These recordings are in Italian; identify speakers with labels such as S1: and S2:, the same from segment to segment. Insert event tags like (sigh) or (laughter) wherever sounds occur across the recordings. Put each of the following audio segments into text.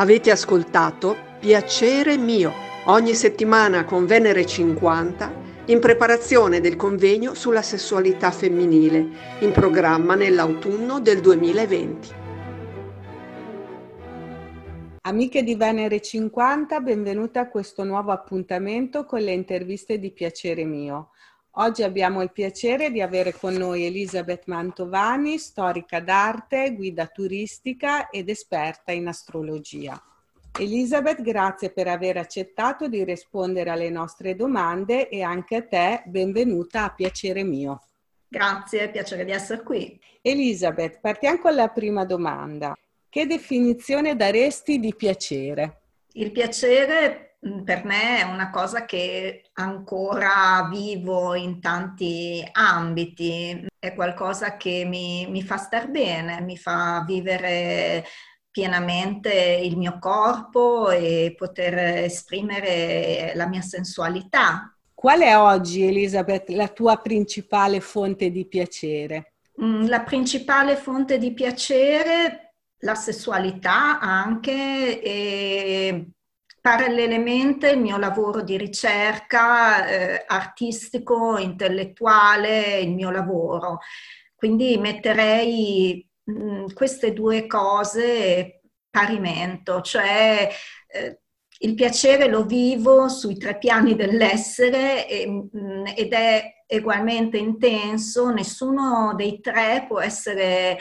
S1: Avete ascoltato Piacere mio, ogni settimana con Venere 50, in preparazione del convegno sulla sessualità femminile, in programma nell'autunno del 2020.
S2: Amiche di Venere 50, benvenute a questo nuovo appuntamento con le interviste di Piacere mio. Oggi abbiamo il piacere di avere con noi Elisabeth Mantovani, storica d'arte, guida turistica ed esperta in astrologia. Elisabeth, grazie per aver accettato di rispondere alle nostre domande e anche a te benvenuta a piacere mio.
S3: Grazie, piacere di essere qui.
S2: Elisabeth, partiamo con la prima domanda. Che definizione daresti di piacere?
S3: Il piacere per me è una cosa che ancora vivo in tanti ambiti, è qualcosa che mi, mi fa star bene, mi fa vivere pienamente il mio corpo e poter esprimere la mia sensualità.
S2: Qual è oggi, Elisabeth, la tua principale fonte di piacere?
S3: Mm, la principale fonte di piacere, la sessualità anche e Parallelamente il mio lavoro di ricerca eh, artistico, intellettuale, il mio lavoro. Quindi metterei mh, mm, queste due cose parimento, cioè eh, il piacere lo vivo sui tre piani dell'essere e, mh, mm, ed è ugualmente intenso, nessuno dei tre può essere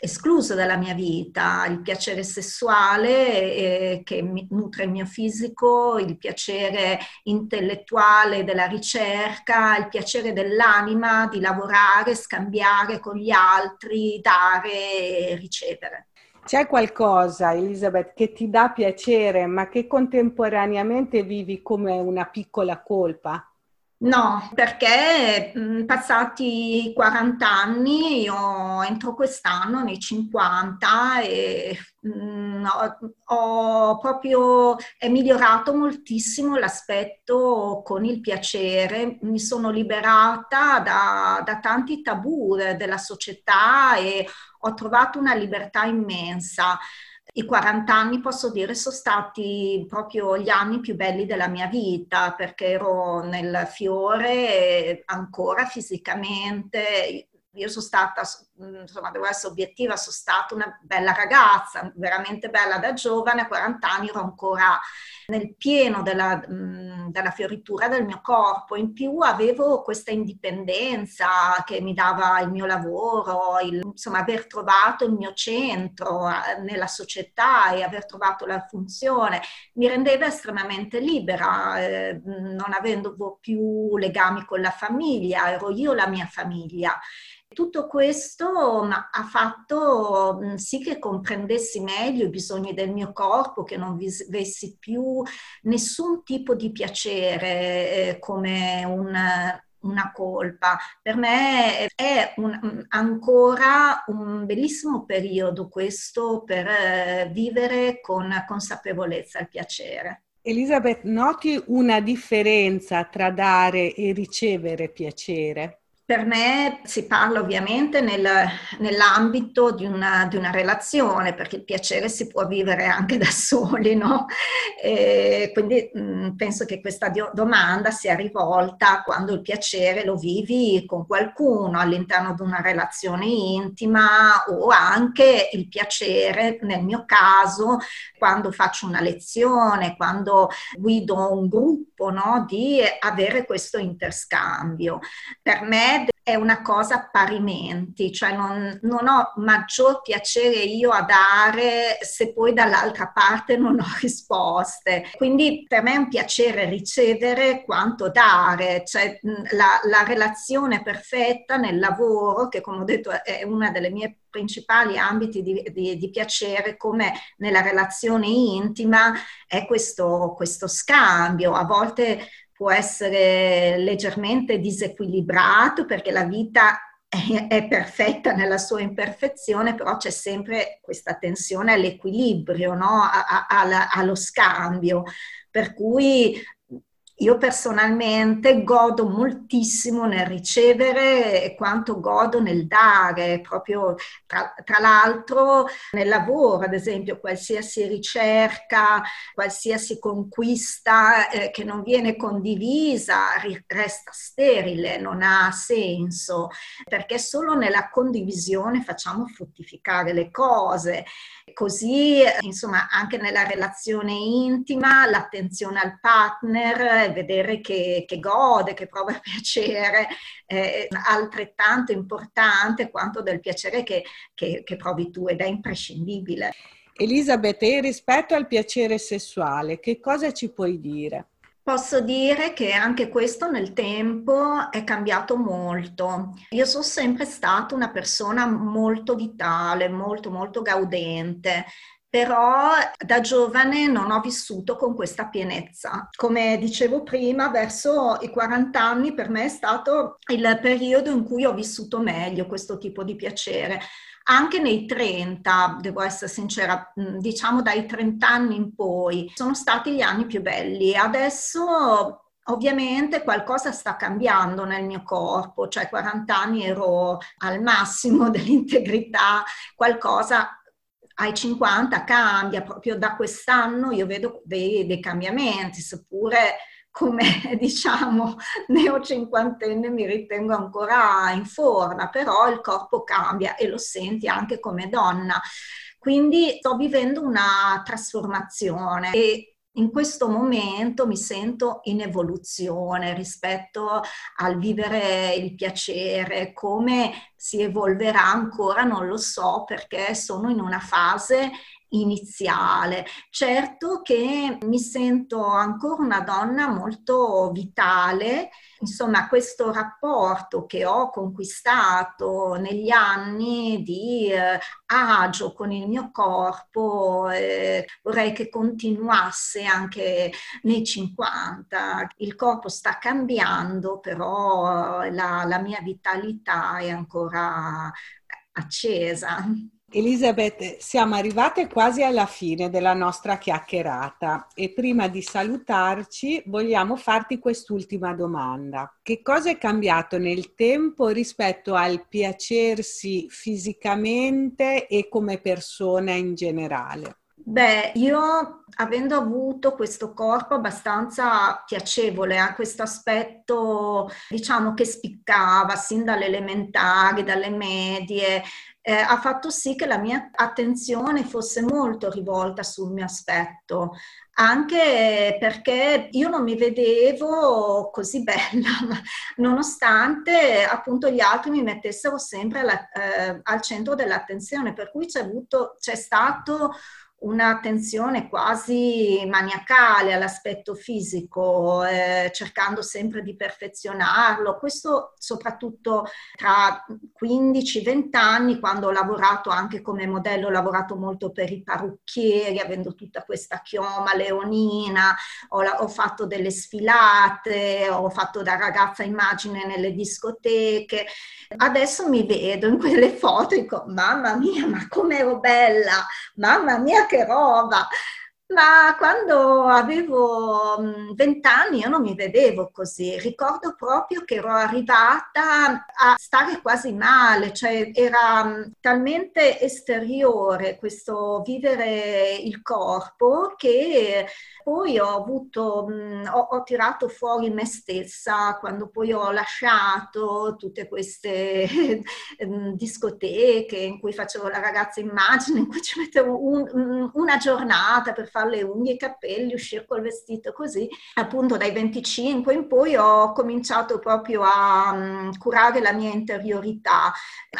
S3: escluso dalla mia vita, il piacere sessuale eh, che nutre il mio fisico, il piacere intellettuale della ricerca, il piacere dell'anima di lavorare, scambiare con gli altri, dare e ricevere.
S2: C'è qualcosa, Elisabeth, che ti dà piacere, ma che contemporaneamente vivi come una piccola colpa?
S3: No, perché mh, passati 40 anni, io entro quest'anno nei 50 e mh, ho, ho, proprio è migliorato moltissimo l'aspetto con il piacere, mi sono liberata da, da tanti tabù della società e ho trovato una libertà immensa i 40 anni posso dire sono stati proprio gli anni più belli della mia vita perché ero nel fiore ancora fisicamente. Io sono stata, insomma, devo essere obiettiva, sono stata una bella ragazza, veramente bella da giovane, a 40 anni ero ancora nel pieno della, della, fioritura del mio corpo, in più avevo questa indipendenza che mi dava il mio lavoro, il, insomma aver trovato il mio centro eh, nella società e aver trovato la funzione mi rendeva estremamente libera, eh, non avendo più legami con la famiglia, ero io la mia famiglia. Tutto questo ha fatto sì che comprendessi meglio i bisogni del mio corpo, che non avessi più nessun tipo di piacere eh, come un, una colpa. Per me è un, ancora un bellissimo periodo questo per eh, vivere con consapevolezza il piacere.
S2: Elisabeth, noti una differenza tra dare e ricevere piacere?
S3: Per me si parla ovviamente nel, nell'ambito di una, di una, relazione, perché il piacere si può vivere anche da soli, no? E quindi mh, mm, penso che questa domanda sia rivolta quando il piacere lo vivi con qualcuno all'interno di una relazione intima o anche il piacere, nel mio caso, quando faccio una lezione, quando guido un gruppo, no? di avere questo interscambio. Per me è una cosa parimenti, cioè non, non, ho maggior piacere io a dare se poi dall'altra parte non ho (laughs) risposte. Quindi per me è un piacere ricevere quanto dare, cioè la, la relazione perfetta nel lavoro, che come ho detto è una delle mie principali ambiti di, di, di, piacere, come nella relazione intima, è questo, questo scambio. A volte può essere leggermente disequilibrato perché la vita è, perfetta nella sua imperfezione, però c'è sempre questa tensione all'equilibrio, no? a, a, allo scambio. Per cui io personalmente godo moltissimo nel ricevere quanto godo nel dare, proprio tra, tra, l'altro nel lavoro, ad esempio, qualsiasi ricerca, qualsiasi conquista eh, che non viene condivisa resta sterile, non ha senso, perché solo nella condivisione facciamo fruttificare le cose. Così, insomma, anche nella relazione intima, l'attenzione al partner, vedere che, che gode, che prova (laughs) piacere, è altrettanto importante quanto del piacere che, che, che provi tu ed è imprescindibile.
S2: Elisabeth, e rispetto al piacere sessuale, che cosa ci puoi dire?
S3: Posso dire che anche questo nel tempo è cambiato molto. Io sono sempre stata una persona molto vitale, molto molto gaudente, però da giovane non ho vissuto con questa pienezza. Come dicevo prima, verso i 40 anni per me è stato il periodo in cui ho vissuto meglio questo tipo di piacere anche nei 30, devo essere sincera, diciamo dai 30 anni in poi, sono stati gli anni più belli. Adesso Ovviamente qualcosa sta cambiando nel mio corpo, cioè 40 anni ero al massimo (laughs) dell'integrità, qualcosa ai 50 cambia, proprio da quest'anno io vedo dei, dei cambiamenti, seppure come (laughs) diciamo neo-cinquantenne mi ritengo ancora in forma, però il corpo cambia e lo senti anche come donna. Quindi sto vivendo una trasformazione e in questo momento mi sento in evoluzione rispetto al vivere il piacere, come si evolverà ancora non lo so perché sono in una fase iniziale. Certo che mi sento ancora una donna molto vitale, insomma questo rapporto che ho conquistato negli anni di eh, agio con il mio corpo, eh, vorrei che continuasse anche nei 50. Il corpo sta cambiando, però la, la mia vitalità è ancora accesa.
S2: Elisabeth, siamo arrivate quasi alla fine della nostra chiacchierata e prima di salutarci vogliamo farti quest'ultima domanda. Che cosa è cambiato nel tempo rispetto al piacersi fisicamente e come persona in generale?
S3: Beh, io avendo avuto questo corpo abbastanza piacevole, ha eh, questo aspetto, diciamo, che spiccava sin dalle elementari, dalle medie, eh, ha fatto sì che la mia attenzione fosse molto rivolta sul mio aspetto, anche perché io non mi vedevo così bella, (laughs) nonostante appunto gli altri mi mettessero sempre alla, eh, al centro dell'attenzione, per cui c'è, avuto, c'è stato un'attenzione quasi maniacale all'aspetto fisico, eh, cercando sempre di perfezionarlo. Questo soprattutto tra 15-20 anni, quando ho lavorato anche come modello, ho lavorato molto per i parrucchieri, avendo tutta questa chioma leonina, ho, ho fatto delle sfilate, ho fatto da ragazza immagine nelle discoteche. Adesso mi vedo in quelle foto e dico, mamma mia, ma come ero bella, mamma mia che roba! Ma quando avevo vent'anni io non mi vedevo così, ricordo proprio che ero arrivata a stare quasi male, cioè era talmente esteriore questo vivere il corpo che poi ho avuto, ho, ho tirato fuori me stessa quando poi ho lasciato tutte queste (laughs) discoteche in cui facevo la ragazza immagine, in cui ci mettevo un, una giornata per fare fare le unghie, i capelli, uscire col vestito così. Appunto dai 25 in poi ho cominciato proprio a um, curare la mia interiorità,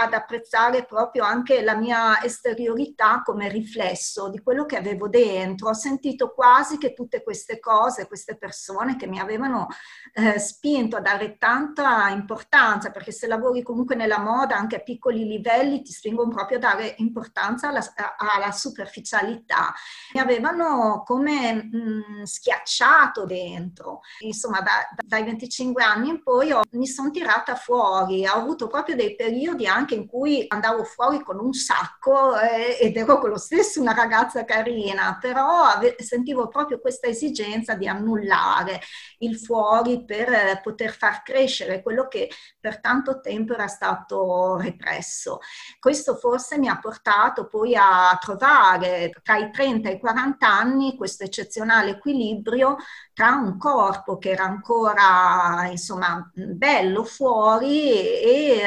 S3: ad apprezzare proprio anche la mia esteriorità come riflesso di quello che avevo dentro. Ho sentito quasi che tutte queste cose, queste persone che mi avevano eh, spinto a dare tanta importanza, perché se lavori comunque nella moda anche a piccoli livelli ti spingono proprio a dare importanza alla, alla superficialità. Mi avevano sono come mh, schiacciato dentro. Insomma, da, dai 25 anni in poi ho, mi sono tirata fuori, ho avuto proprio dei periodi anche in cui andavo fuori con un sacco eh, ed ero con lo stesso una ragazza carina, però ave- sentivo proprio questa esigenza di annullare il fuori per eh, poter far crescere quello che per tanto tempo era stato represso. Questo forse mi ha portato poi a trovare tra i 30 e i 40 anni questo eccezionale equilibrio tra un corpo che era ancora insomma bello fuori e,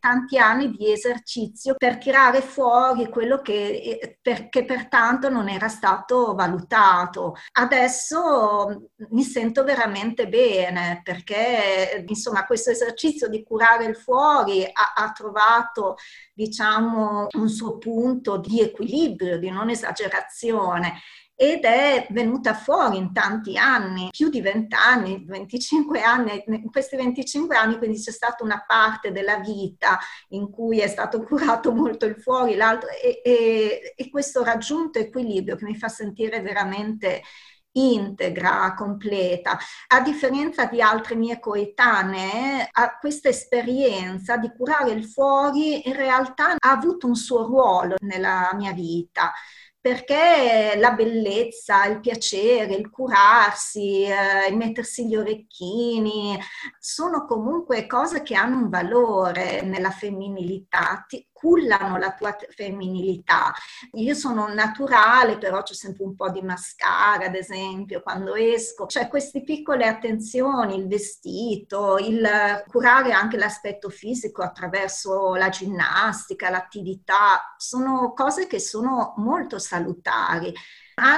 S3: tanti anni di esercizio per tirare fuori quello che, per, che pertanto non era stato valutato. Adesso mi sento veramente bene perché insomma questo esercizio di curare il fuori ha, ha trovato diciamo un suo punto di equilibrio, di non esagerazione ed è venuta fuori in tanti anni, più di 20 anni, 25 anni, in questi 25 anni quindi c'è stata una parte della vita in cui è stato curato molto il fuori, l'altro e, e, e questo raggiunto equilibrio che mi fa sentire veramente integra, completa. A differenza di altre mie coetanee, questa esperienza di curare il fuori in realtà ha avuto un suo ruolo nella mia vita perché la bellezza, il piacere, il curarsi, eh, il mettersi gli orecchini, sono comunque cose che hanno un valore nella femminilità, ti, cullano la tua femminilità. Io sono naturale, però c'è sempre un po' di mascara, ad esempio, quando esco. Cioè queste piccole attenzioni, il vestito, il curare anche l'aspetto fisico attraverso la ginnastica, l'attività, sono cose che sono molto salutari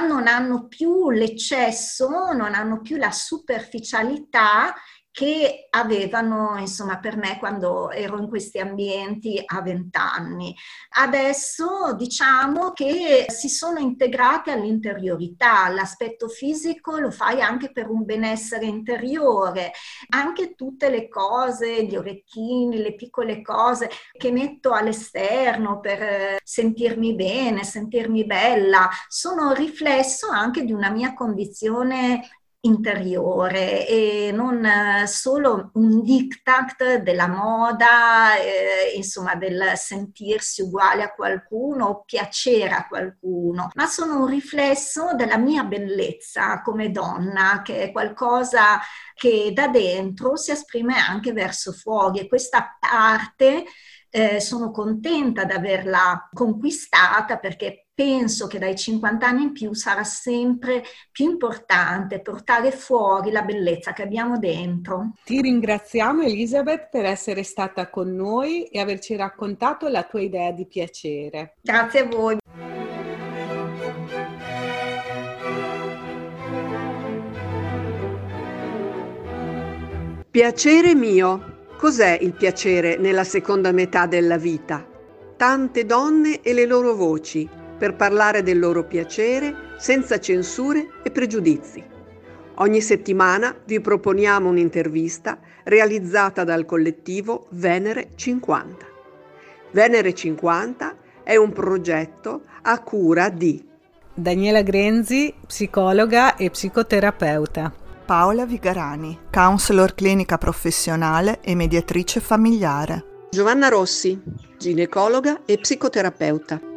S3: non hanno più l'eccesso, non hanno più la superficialità che avevano, insomma, per me quando ero in questi ambienti a vent'anni. Adesso diciamo che si sono integrate all'interiorità, l'aspetto fisico lo fai anche per un benessere interiore, anche tutte le cose, gli orecchini, le piccole cose che metto all'esterno per sentirmi bene, sentirmi bella, sono riflesso anche di una mia condizione interiore e non eh, solo un diktat della moda, eh, insomma del sentirsi uguale a qualcuno o piacere a qualcuno, ma sono un riflesso della mia bellezza come donna, che è qualcosa che da dentro si esprime anche verso fuori. E questa parte eh, sono contenta di averla conquistata perché penso che dai 50 anni in più sarà sempre più importante portare fuori la bellezza che abbiamo dentro.
S2: Ti ringraziamo Elisabeth per essere stata con noi e averci raccontato la tua idea di piacere.
S3: Grazie a voi.
S1: Piacere mio. Cos'è il piacere nella seconda metà della vita? Tante donne e le loro voci per parlare del loro piacere senza censure e pregiudizi. Ogni settimana vi proponiamo un'intervista realizzata dal collettivo Venere 50. Venere 50 è un progetto a cura di
S2: Daniela Grenzi, psicologa e psicoterapeuta.
S4: Paola Vigarani, counselor clinica professionale e mediatrice familiare.
S1: Giovanna Rossi, ginecologa e psicoterapeuta.